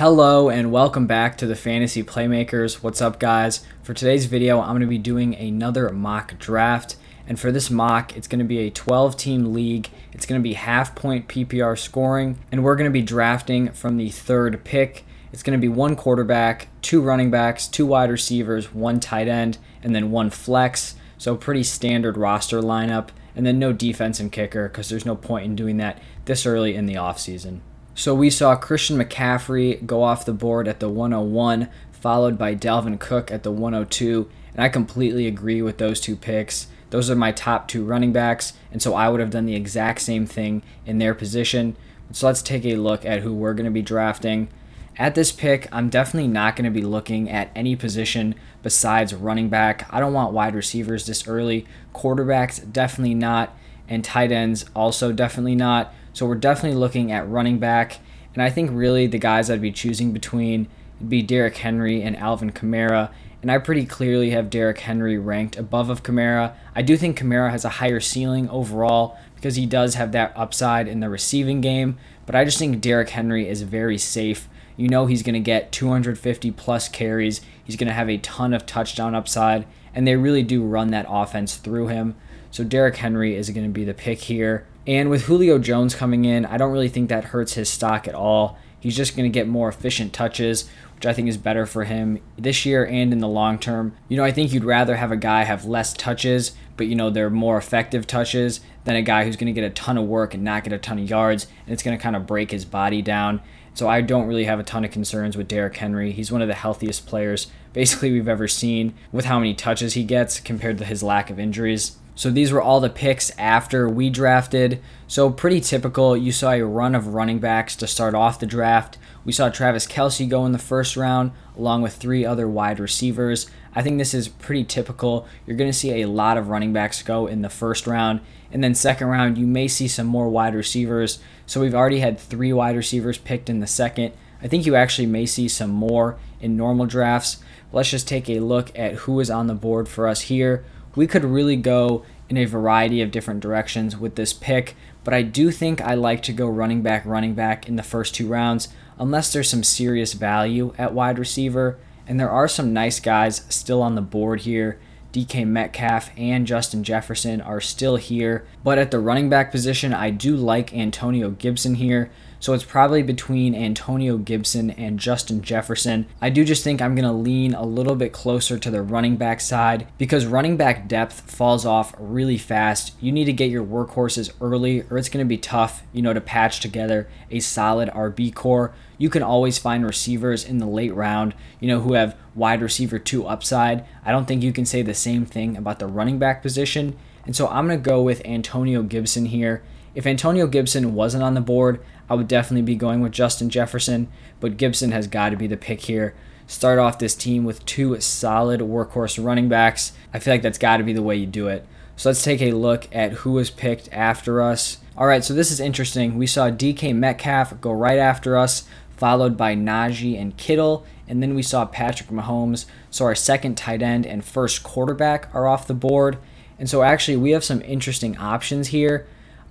Hello and welcome back to the Fantasy Playmakers. What's up, guys? For today's video, I'm going to be doing another mock draft. And for this mock, it's going to be a 12 team league. It's going to be half point PPR scoring. And we're going to be drafting from the third pick. It's going to be one quarterback, two running backs, two wide receivers, one tight end, and then one flex. So, pretty standard roster lineup. And then no defense and kicker because there's no point in doing that this early in the offseason. So we saw Christian McCaffrey go off the board at the 101, followed by Dalvin Cook at the 102. And I completely agree with those two picks. Those are my top two running backs, and so I would have done the exact same thing in their position. So let's take a look at who we're going to be drafting. At this pick, I'm definitely not going to be looking at any position besides running back. I don't want wide receivers this early. Quarterbacks, definitely not. And tight ends, also definitely not. So we're definitely looking at running back. And I think really the guys I'd be choosing between would be Derrick Henry and Alvin Kamara. And I pretty clearly have Derrick Henry ranked above of Kamara. I do think Kamara has a higher ceiling overall because he does have that upside in the receiving game. But I just think Derrick Henry is very safe. You know he's going to get 250 plus carries. He's going to have a ton of touchdown upside. And they really do run that offense through him. So Derrick Henry is going to be the pick here. And with Julio Jones coming in, I don't really think that hurts his stock at all. He's just going to get more efficient touches, which I think is better for him this year and in the long term. You know, I think you'd rather have a guy have less touches, but you know, they're more effective touches than a guy who's going to get a ton of work and not get a ton of yards, and it's going to kind of break his body down. So I don't really have a ton of concerns with Derrick Henry. He's one of the healthiest players basically we've ever seen with how many touches he gets compared to his lack of injuries. So these were all the picks after we drafted. So pretty typical. You saw a run of running backs to start off the draft. We saw Travis Kelce go in the first round, along with three other wide receivers. I think this is pretty typical. You're going to see a lot of running backs go in the first round. And then, second round, you may see some more wide receivers. So, we've already had three wide receivers picked in the second. I think you actually may see some more in normal drafts. Let's just take a look at who is on the board for us here we could really go in a variety of different directions with this pick, but I do think I like to go running back, running back in the first two rounds, unless there's some serious value at wide receiver. And there are some nice guys still on the board here. DK Metcalf and Justin Jefferson are still here. But at the running back position, I do like Antonio Gibson here. So it's probably between Antonio Gibson and Justin Jefferson. I do just think I'm going to lean a little bit closer to the running back side because running back depth falls off really fast. You need to get your workhorses early or it's going to be tough, you know, to patch together a solid RB core. You can always find receivers in the late round, you know, who have wide receiver 2 upside. I don't think you can say the same thing about the running back position. And so I'm going to go with Antonio Gibson here. If Antonio Gibson wasn't on the board, I would definitely be going with Justin Jefferson, but Gibson has got to be the pick here. Start off this team with two solid workhorse running backs. I feel like that's got to be the way you do it. So let's take a look at who was picked after us. All right, so this is interesting. We saw DK Metcalf go right after us, followed by Najee and Kittle, and then we saw Patrick Mahomes. So our second tight end and first quarterback are off the board. And so actually, we have some interesting options here.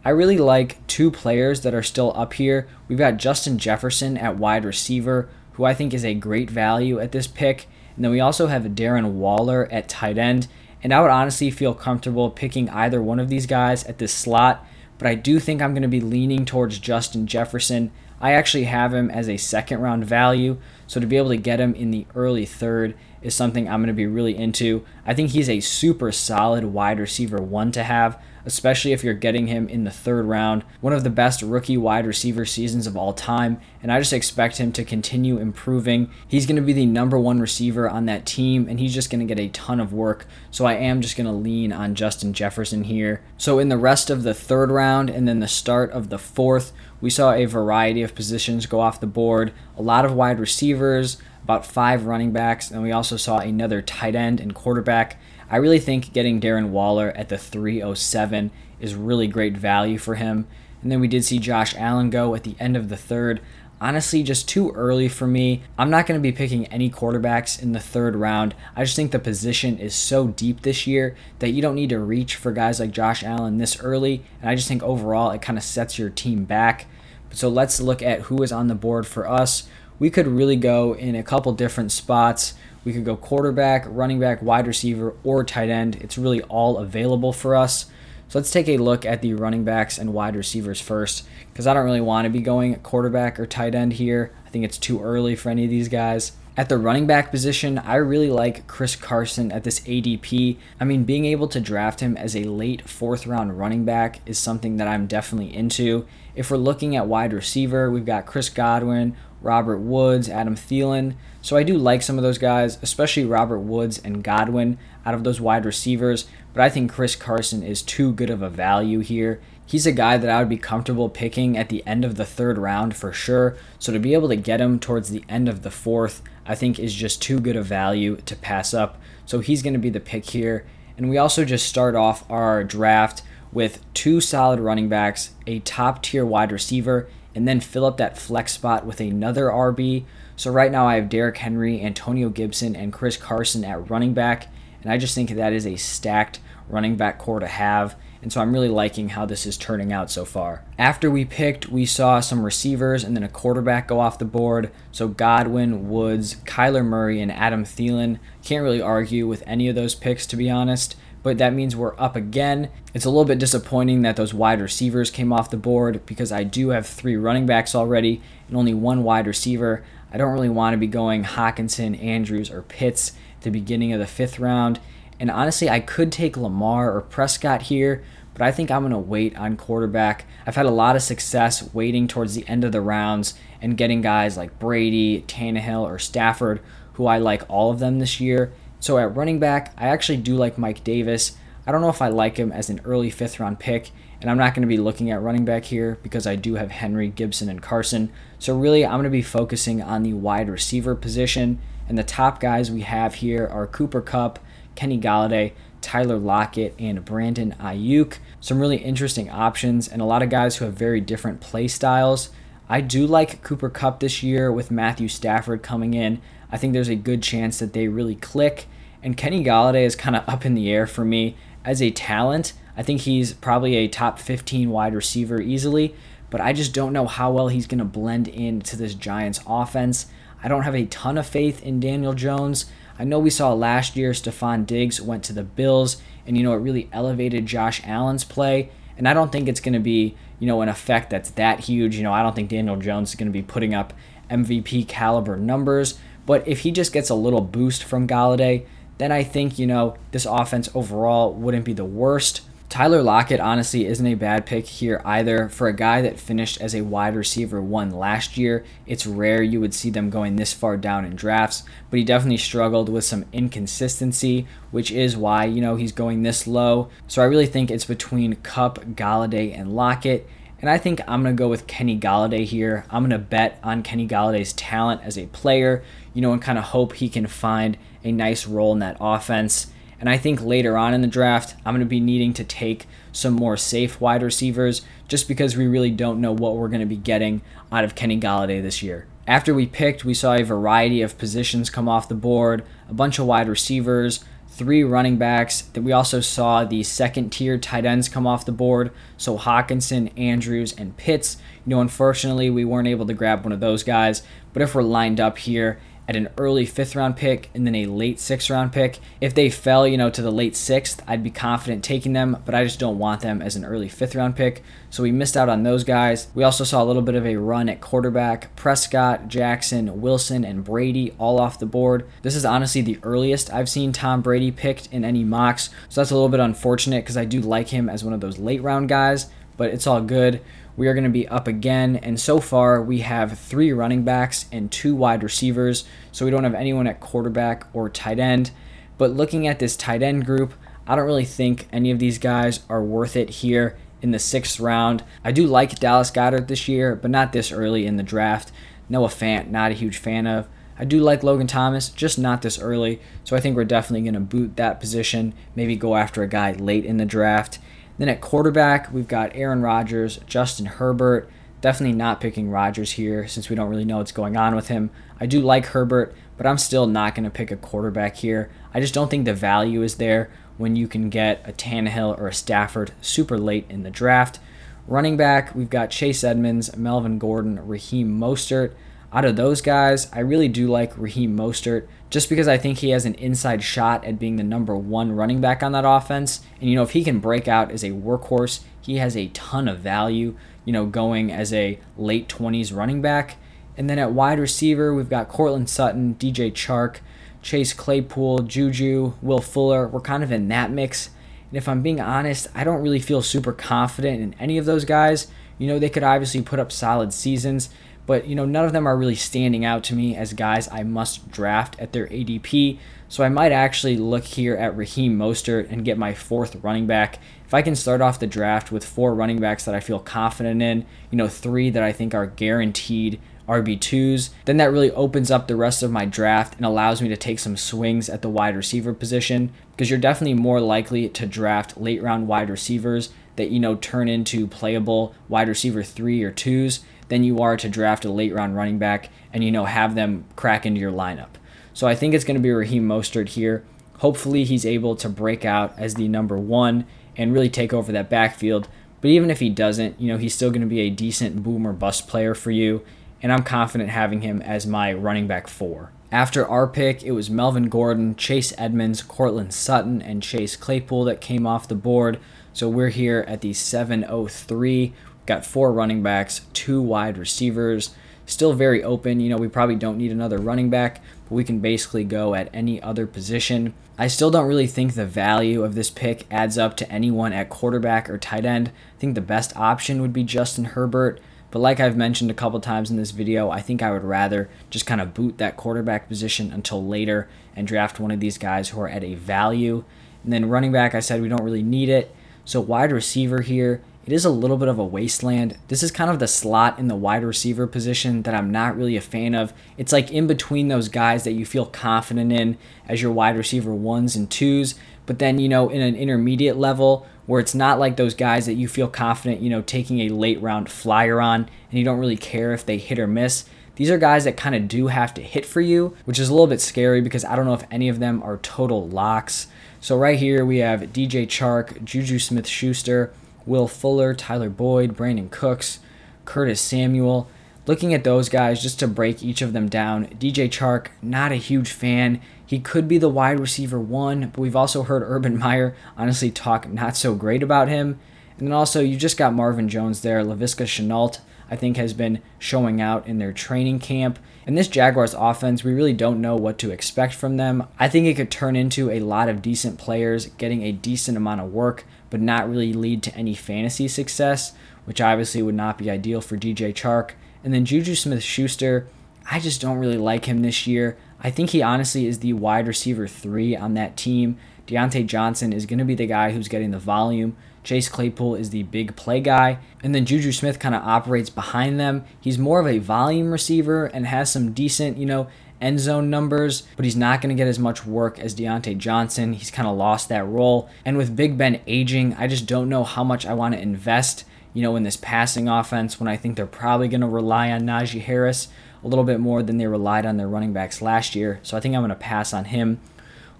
I really like two players that are still up here. We've got Justin Jefferson at wide receiver, who I think is a great value at this pick. And then we also have Darren Waller at tight end. And I would honestly feel comfortable picking either one of these guys at this slot, but I do think I'm going to be leaning towards Justin Jefferson. I actually have him as a second round value, so to be able to get him in the early third is something I'm going to be really into. I think he's a super solid wide receiver one to have, especially if you're getting him in the third round. One of the best rookie wide receiver seasons of all time, and I just expect him to continue improving. He's going to be the number one receiver on that team, and he's just going to get a ton of work. So I am just going to lean on Justin Jefferson here. So in the rest of the third round and then the start of the fourth, we saw a variety of positions go off the board, a lot of wide receivers, about five running backs, and we also saw another tight end and quarterback. I really think getting Darren Waller at the 307 is really great value for him. And then we did see Josh Allen go at the end of the third. Honestly, just too early for me. I'm not going to be picking any quarterbacks in the third round. I just think the position is so deep this year that you don't need to reach for guys like Josh Allen this early. And I just think overall it kind of sets your team back. So let's look at who is on the board for us. We could really go in a couple different spots. We could go quarterback, running back, wide receiver, or tight end. It's really all available for us. So let's take a look at the running backs and wide receivers first, because I don't really want to be going quarterback or tight end here. I think it's too early for any of these guys. At the running back position, I really like Chris Carson at this ADP. I mean, being able to draft him as a late fourth round running back is something that I'm definitely into. If we're looking at wide receiver, we've got Chris Godwin, Robert Woods, Adam Thielen. So I do like some of those guys, especially Robert Woods and Godwin out of those wide receivers. But I think Chris Carson is too good of a value here. He's a guy that I would be comfortable picking at the end of the third round for sure. So to be able to get him towards the end of the fourth, I think is just too good a value to pass up. So he's going to be the pick here. And we also just start off our draft with two solid running backs, a top tier wide receiver, and then fill up that flex spot with another RB. So right now I have Derrick Henry, Antonio Gibson, and Chris Carson at running back, and I just think that is a stacked running back core to have. And so I'm really liking how this is turning out so far. After we picked, we saw some receivers and then a quarterback go off the board. So Godwin, Woods, Kyler Murray, and Adam Thielen. Can't really argue with any of those picks, to be honest but that means we're up again. It's a little bit disappointing that those wide receivers came off the board because I do have three running backs already and only one wide receiver. I don't really want to be going Hockenson, Andrews, or Pitts the beginning of the fifth round. And honestly, I could take Lamar or Prescott here, but I think I'm going to wait on quarterback. I've had a lot of success waiting towards the end of the rounds and getting guys like Brady, Tannehill, or Stafford, who I like all of them this year. So at running back, I actually do like Mike Davis. I don't know if I like him as an early fifth round pick, and I'm not going to be looking at running back here because I do have Henry, Gibson, and Carson. So really, I'm going to be focusing on the wide receiver position. And the top guys we have here are Cooper Kupp, Kenny Golladay, Tyler Lockett, and Brandon Aiyuk. Some really interesting options, and a lot of guys who have very different play styles. I do like Cooper Kupp this year with Matthew Stafford coming in. I think there's a good chance that they really click. And Kenny Golladay is kind of up in the air for me as a talent. I think he's probably a top 15 wide receiver easily, but I just don't know how well he's going to blend into this Giants offense. I don't have a ton of faith in Daniel Jones. I know we saw last year Stefon Diggs went to the Bills, and you know it really elevated Josh Allen's play. And I don't think it's going to be you know an effect that's that huge. You know I don't think Daniel Jones is going to be putting up MVP caliber numbers, but if he just gets a little boost from Golladay, then I think, you know, this offense overall wouldn't be the worst. Tyler Lockett honestly isn't a bad pick here either. For a guy that finished as a wide receiver one last year, it's rare you would see them going this far down in drafts, but he definitely struggled with some inconsistency, which is why, you know, he's going this low. So I really think it's between Kupp, Golladay, and Lockett. And I think I'm going to go with Kenny Golladay here. I'm going to bet on Kenny Golladay's talent as a player, you know, and kind of hope he can find a nice role in that offense. And I think later on in the draft, I'm going to be needing to take some more safe wide receivers just because we really don't know what we're going to be getting out of Kenny Golladay this year. After we picked, we saw a variety of positions come off the board, a bunch of wide receivers, three running backs. That we also saw the second tier tight ends come off the board. So Hockenson, Andrews, and Pitts. You know, unfortunately, we weren't able to grab one of those guys. But if we're lined up here at an early fifth round pick and then a late sixth round pick. If they fell, you know, to the late sixth, I'd be confident taking them, but I just don't want them as an early fifth round pick. So we missed out on those guys. We also saw a little bit of a run at quarterback. Prescott, Jackson, Wilson, and Brady all off the board. This is honestly the earliest I've seen Tom Brady picked in any mocks. So that's a little bit unfortunate because I do like him as one of those late round guys, but it's all good we are going to be up again. And so far, we have three running backs and two wide receivers. So we don't have anyone at quarterback or tight end. But looking at this tight end group, I don't really think any of these guys are worth it here in the sixth round. I do like Dallas Goedert this year, but not this early in the draft. Noah Fant, not a huge fan of. I do like Logan Thomas, just not this early. So I think we're definitely going to boot that position, maybe go after a guy late in the draft. Then at quarterback, we've got Aaron Rodgers, Justin Herbert. Definitely not picking Rodgers here since we don't really know what's going on with him. I do like Herbert, but I'm still not going to pick a quarterback here. I just don't think the value is there when you can get a Tannehill or a Stafford super late in the draft. Running back, we've got Chase Edmonds, Melvin Gordon, Raheem Mostert. Out of those guys, I really do like Raheem Mostert just because I think he has an inside shot at being the number one running back on that offense. And, you know, if he can break out as a workhorse, he has a ton of value, you know, going as a late 20s running back. And then at wide receiver, we've got Courtland Sutton, DJ Chark, Chase Claypool, Juju, Will Fuller. We're kind of in that mix. And if I'm being honest, I don't really feel super confident in any of those guys. You know, they could obviously put up solid seasons, but you know, none of them are really standing out to me as guys I must draft at their ADP. So I might actually look here at Raheem Mostert and get my fourth running back. If I can start off the draft with four running backs that I feel confident in, you know, three that I think are guaranteed RB2s, then that really opens up the rest of my draft and allows me to take some swings at the wide receiver position because you're definitely more likely to draft late round wide receivers that you know turn into playable wide receiver 3 or 2s than you are to draft a late round running back and you know have them crack into your lineup. So I think it's going to be Raheem Mostert here. Hopefully he's able to break out as the number 1 and really take over that backfield. But even if he doesn't, you know, he's still going to be a decent boomer bust player for you and I'm confident having him as my running back four. After our pick, it was Melvin Gordon, Chase Edmonds, Courtland Sutton, and Chase Claypool that came off the board. So we're here at the 703. Got four running backs, two wide receivers. Still very open. You know, we probably don't need another running back, but we can basically go at any other position. I still don't really think the value of this pick adds up to anyone at quarterback or tight end. I think the best option would be Justin Herbert. But like I've mentioned a couple times in this video, I think I would rather just kind of boot that quarterback position until later and draft one of these guys who are at a value. And then running back, I said we don't really need it. So wide receiver here, it is a little bit of a wasteland. This is kind of the slot in the wide receiver position that I'm not really a fan of. It's like in between those guys that you feel confident in as your wide receiver ones and twos, but then, you know, in an intermediate level where it's not like those guys that you feel confident, you know, taking a late round flyer on and you don't really care if they hit or miss. These are guys that kind of do have to hit for you, which is a little bit scary because I don't know if any of them are total locks. So right here we have DJ Chark, Juju Smith Schuster, Will Fuller, Tyler Boyd, Brandin Cooks, Curtis Samuel. Looking at those guys just to break each of them down, DJ Chark, not a huge fan. He could be the wide receiver one, but we've also heard Urban Meyer honestly talk not so great about him. And then also, you just got Marvin Jones there. Laviska Shenault, I think, has been showing out in their training camp. And this Jaguars offense, we really don't know what to expect from them. I think it could turn into a lot of decent players getting a decent amount of work, but not really lead to any fantasy success, which obviously would not be ideal for DJ Chark. And then Juju Smith Schuster, I just don't really like him this year. I think he honestly is the wide receiver three on that team. Diontae Johnson is going to be the guy who's getting the volume. Chase Claypool is the big play guy. And then Juju Smith kind of operates behind them. He's more of a volume receiver and has some decent, you know, end zone numbers, but he's not going to get as much work as Diontae Johnson. He's kind of lost that role. And with Big Ben aging, I just don't know how much I want to invest, you know, in this passing offense when I think they're probably going to rely on Najee Harris a little bit more than they relied on their running backs last year. So I think I'm going to pass on him.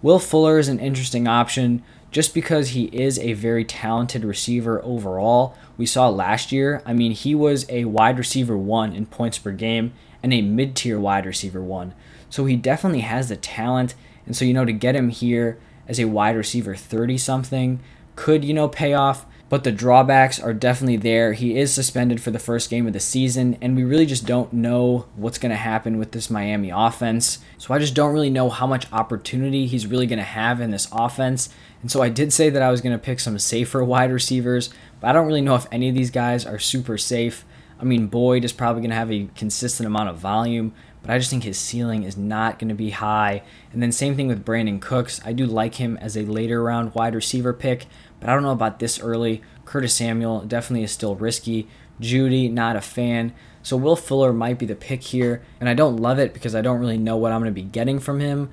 Will Fuller is an interesting option just because he is a very talented receiver overall. We saw last year, I mean, he was a wide receiver one in points per game and a mid tier wide receiver one. So he definitely has the talent. And so, you know, to get him here as a wide receiver 30 something could, you know, pay off but the drawbacks are definitely there. He is suspended for the first game of the season, and we really just don't know what's going to happen with this Miami offense. So I just don't really know how much opportunity he's really going to have in this offense. And so I did say that I was going to pick some safer wide receivers, but I don't really know if any of these guys are super safe. I mean, Boyd is probably going to have a consistent amount of volume, but I just think his ceiling is not going to be high. And then same thing with Brandin Cooks. I do like him as a later round wide receiver pick, but I don't know about this early. Curtis Samuel definitely is still risky. JuJu, not a fan. So Will Fuller might be the pick here, and I don't love it because I don't really know what I'm going to be getting from him.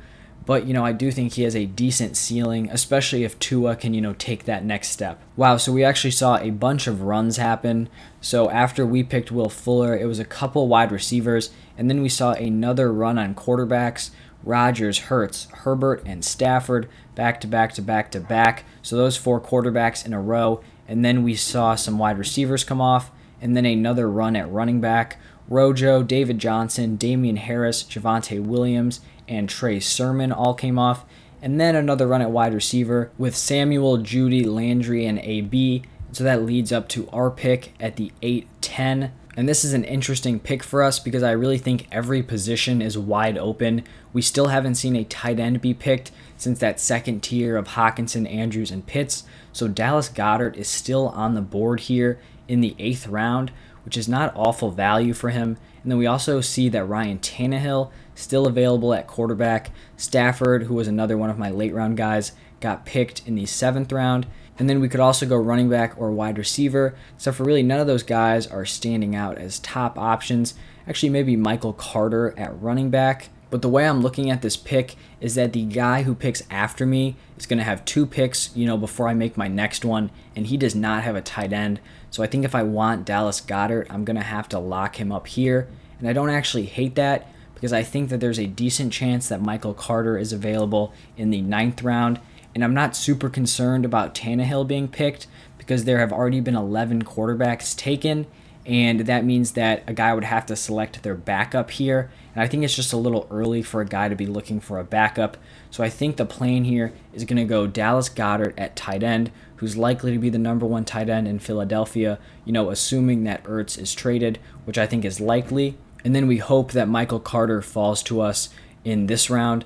But you know, I do think he has a decent ceiling, especially if Tua can, you know, take that next step. Wow, so we actually saw a bunch of runs happen. So after we picked Will Fuller, it was a couple wide receivers, and then we saw another run on quarterbacks. Rodgers, Hurts, Herbert, and Stafford back to back to back to back. So those four quarterbacks in a row. And then we saw some wide receivers come off, and then another run at running back Rojo, David Johnson, Damien Harris, Javonte Williams, and Trey Sermon all came off. And then another run at wide receiver with Samuel, JuJu, Landry, and AB. So that leads up to our pick at the 8 10. And this is an interesting pick for us because I really think every position is wide open. We still haven't seen a tight end be picked since that second tier of Hockenson, Andrews, and Pitts. So Dallas Goedert is still on the board here in the eighth round, which is not awful value for him. And then we also see that Ryan Tannehill still available at quarterback. Stafford, who was another one of my late round guys, got picked in the seventh round. And then we could also go running back or wide receiver. So for really none of those guys are standing out as top options. Actually, maybe Michael Carter at running back. But the way I'm looking at this pick is that the guy who picks after me is going to have two picks, you know, before I make my next one, and he does not have a tight end. So I think if I want Dallas Goedert, I'm going to have to lock him up here. And I don't actually hate that because I think that there's a decent chance that Michael Carter is available in the ninth round. And I'm not super concerned about Tannehill being picked because there have already been 11 quarterbacks taken. And that means that a guy would have to select their backup here. And I think it's just a little early for a guy to be looking for a backup. So I think the plan here is going to go Dallas Goedert at tight end, who's likely to be the number one tight end in Philadelphia, you know, assuming that Ertz is traded, which I think is likely. And then we hope that Michael Carter falls to us in this round.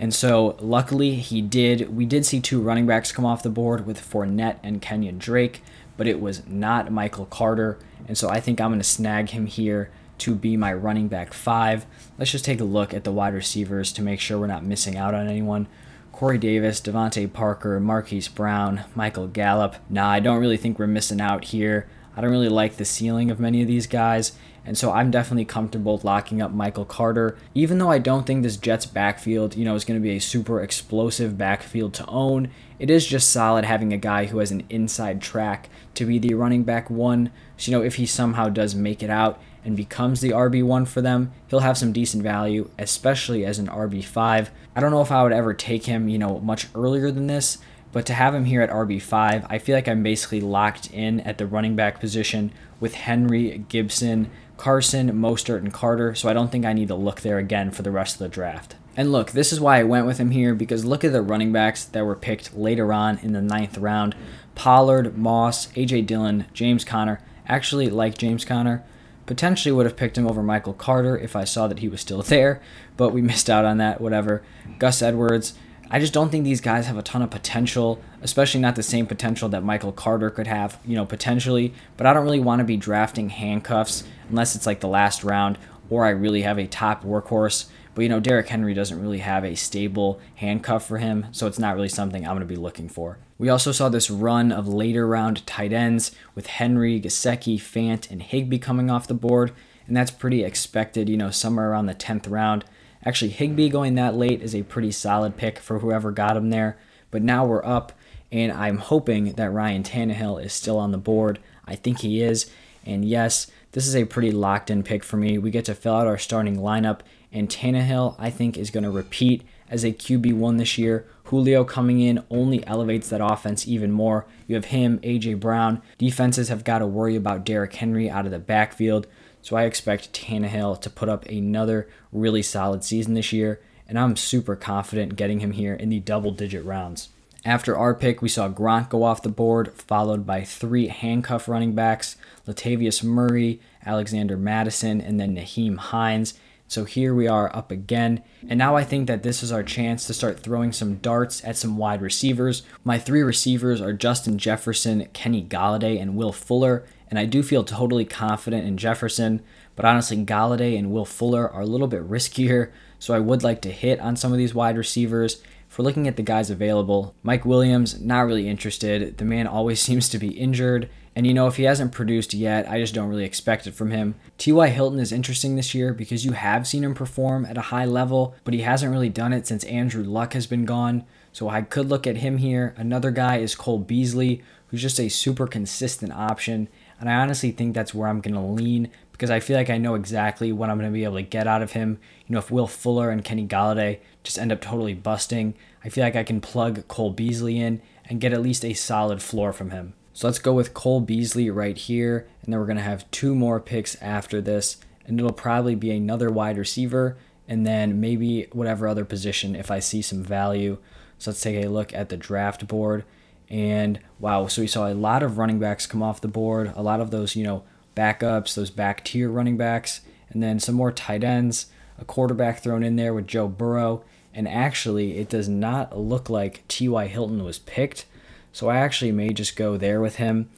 And so, luckily, he did. We did see two running backs come off the board with Fournette and Kenyon Drake, but it was not Michael Carter. And so, I think I'm going to snag him here to be my running back five. Let's just take a look at the wide receivers to make sure we're not missing out on anyone. Corey Davis, DeVante Parker, Marquise Brown, Michael Gallup. Nah, I don't really think we're missing out here. I don't really like the ceiling of many of these guys. And so I'm definitely comfortable locking up Michael Carter, even though I don't think this Jets backfield, you know, is going to be a super explosive backfield to own. It is just solid having a guy who has an inside track to be the running back one. So, you know, if he somehow does make it out and becomes the RB1 for them, he'll have some decent value, especially as an RB5. I don't know if I would ever take him, you know, much earlier than this, but to have him here at RB5, I feel like I'm basically locked in at the running back position with Henry, Gibson, Carson, Mostert, and Carter, so I don't think I need to look there again for the rest of the draft. And look, this is why I went with him here because look at the running backs that were picked later on in the ninth round Pollard, Moss, A.J. Dillon, James Conner. Actually, like James Conner, potentially would have picked him over Michael Carter if I saw that he was still there, but we missed out on that, whatever. Gus Edwards. I just don't think these guys have a ton of potential, especially not the same potential that Michael Carter could have, you know, potentially. But I don't really want to be drafting handcuffs unless it's like the last round or I really have a top workhorse. But you know, Derrick Henry doesn't really have a stable handcuff for him, so it's not really something I'm going to be looking for. We also saw this run of later round tight ends with Henry, Gesicki, Fant, and Higbee coming off the board, and that's pretty expected, you know, somewhere around the 10th round. Actually, Higbee going that late is a pretty solid pick for whoever got him there. But now we're up, and I'm hoping that Ryan Tannehill is still on the board. I think he is. And yes, this is a pretty locked in pick for me. We get to fill out our starting lineup, and Tannehill, I think, is going to repeat as a QB1 this year. Julio coming in only elevates that offense even more. You have him, A.J. Brown. Defenses have got to worry about Derrick Henry out of the backfield. So I expect Tannehill to put up another really solid season this year, and I'm super confident getting him here in the double digit rounds. After our pick, we saw Gronk go off the board, followed by three handcuff running backs Latavius Murray, Alexander Mattison, and then Nyheim Hines. So here we are up again. And now I think that this is our chance to start throwing some darts at some wide receivers. My three receivers are Justin Jefferson, Kenny Golladay, and Will Fuller. And I do feel totally confident in Jefferson, but honestly, Golladay and Will Fuller are a little bit riskier. So I would like to hit on some of these wide receivers. For looking at the guys available, Mike Williams, not really interested. The man always seems to be injured. And you know, if he hasn't produced yet, I just don't really expect it from him. T.Y. Hilton is interesting this year because you have seen him perform at a high level, but he hasn't really done it since Andrew Luck has been gone. So I could look at him here. Another guy is Cole Beasley, who's just a super consistent option. And I honestly think that's where I'm going to lean because I feel like I know exactly what I'm going to be able to get out of him. You know, if Will Fuller and Kenny Golladay just end up totally busting, I feel like I can plug Cole Beasley in and get at least a solid floor from him. So let's go with Cole Beasley right here. And then we're going to have two more picks after this. and it'll probably be another wide receiver and then maybe whatever other position if I see some value. So let's take a look at the draft board. And wow, so we saw a lot of running backs come off the board, a lot of those, you know, backups, those back tier running backs, and then some more tight ends, a quarterback thrown in there with Joe Burrow. And actually, it does not look like T.Y. Hilton was picked. So I actually may just go there with him.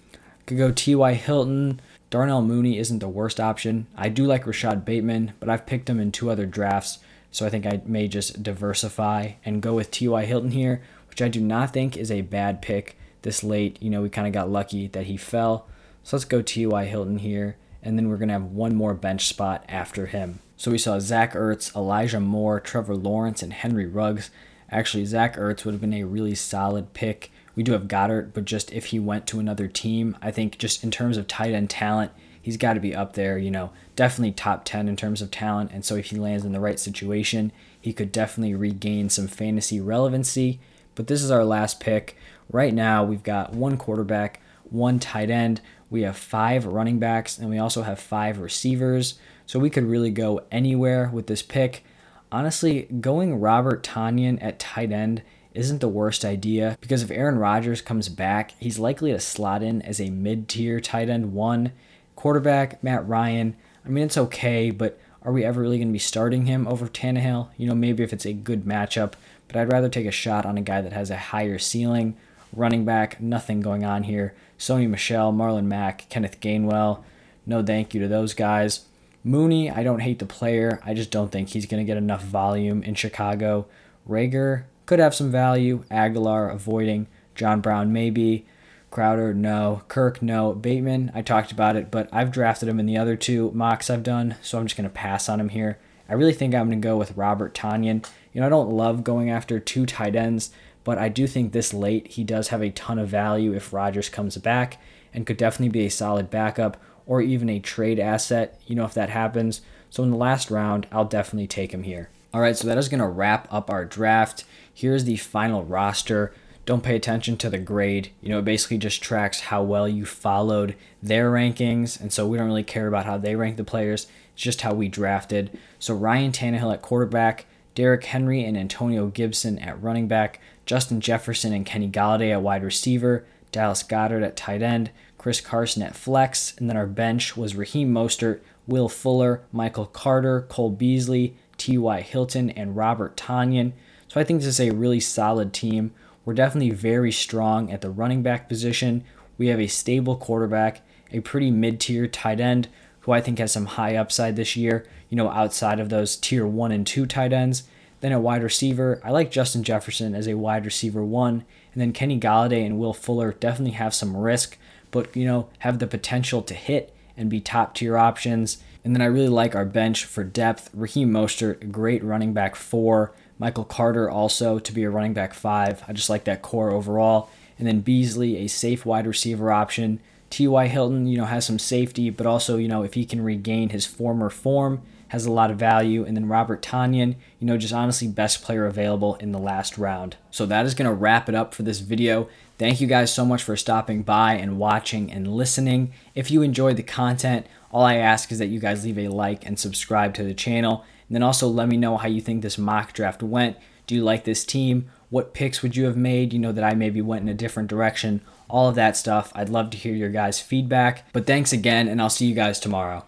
Could go T.Y. Hilton. Darnell Mooney isn't the worst option. I do like Rashod Bateman, but I've picked him in two other drafts. So I think I may just diversify and go with T.Y. Hilton here, which I do not think is a bad pick this late. You know, we kind of got lucky that he fell. So let's go T.Y. Hilton here. And then we're going to have one more bench spot after him. So we saw Zach Ertz, Elijah Moore, Trevor Lawrence, and Henry Ruggs. Actually, Zach Ertz would have been a really solid pick. We do have Goedert, but just if he went to another team, I think just in terms of tight end talent, he's got to be up there, you know, definitely top 10 in terms of talent. And so if he lands in the right situation, he could definitely regain some fantasy relevancy. But this is our last pick. Right now, we've got one quarterback, one tight end. We have five running backs, and we also have five receivers. So we could really go anywhere with this pick. Honestly, going Robert Tonyan at tight end isn't the worst idea because if Aaron Rodgers comes back, he's likely to slot in as a mid tier tight end one. Quarterback, Matt Ryan, I mean, it's okay, but are we ever really going to be starting him over Tannehill? You know, maybe if it's a good matchup, but I'd rather take a shot on a guy that has a higher ceiling. Running back, nothing going on here. Sony Michel, Marlon Mack, Kenneth Gainwell, no thank you to those guys. Mooney, I don't hate the player. I just don't think he's going to get enough volume in Chicago. Reagor could have some value. Agholor avoiding. John Brown, maybe. Crowder, no. Kirk, no. Bateman, I talked about it, but I've drafted him in the other two mocks I've done, so I'm just going to pass on him here. I really think I'm going to go with Robert Tonyan. You know, I don't love going after two tight ends, but I do think this late he does have a ton of value if Rodgers comes back and could definitely be a solid backup or even a trade asset, you know, if that happens. So in the last round, I'll definitely take him here. All right, so that is going to wrap up our draft. Here's the final roster don't pay attention to the grade. You know, it basically just tracks how well you followed their rankings. And so we don't really care about how they rank the players. It's just how we drafted. So Ryan Tannehill at quarterback, Derrick Henry and Antonio Gibson at running back, Justin Jefferson and Kenny Golladay at wide receiver, Dallas Goedert at tight end, Chris Carson at flex, and then our bench was Raheem Mostert, Will Fuller, Michael Carter, Cole Beasley, T.Y. Hilton, and Robert Tonyan. So I think this is a really solid team. We're definitely very strong at the running back position. We have a stable quarterback, a pretty mid tier tight end who I think has some high upside this year, you know, outside of those tier one and two tight ends. Then a wide receiver, I like Justin Jefferson as a wide receiver one. And then Kenny Golladay and Will Fuller definitely have some risk, but, you know, have the potential to hit and be top tier options. And then I really like our bench for depth. Raheem Mostert, great running back four. Michael Carter also to be a running back five. I just like that core overall. And then Beasley, a safe wide receiver option. T.Y. Hilton, you know, has some safety, but also, you know, if he can regain his former form, has a lot of value. And then Robert Tonyan, you know, just honestly best player available in the last round. So that is going to wrap it up for this video. Thank you guys so much for stopping by and watching and listening. If you enjoyed the content, all I ask is that you guys leave a like and subscribe to the channel. And then also let me know how you think this mock draft went. Do you like this team? What picks would you have made? You know, that I maybe went in a different direction. All of that stuff. I'd love to hear your guys' feedback. But thanks again, and I'll see you guys tomorrow.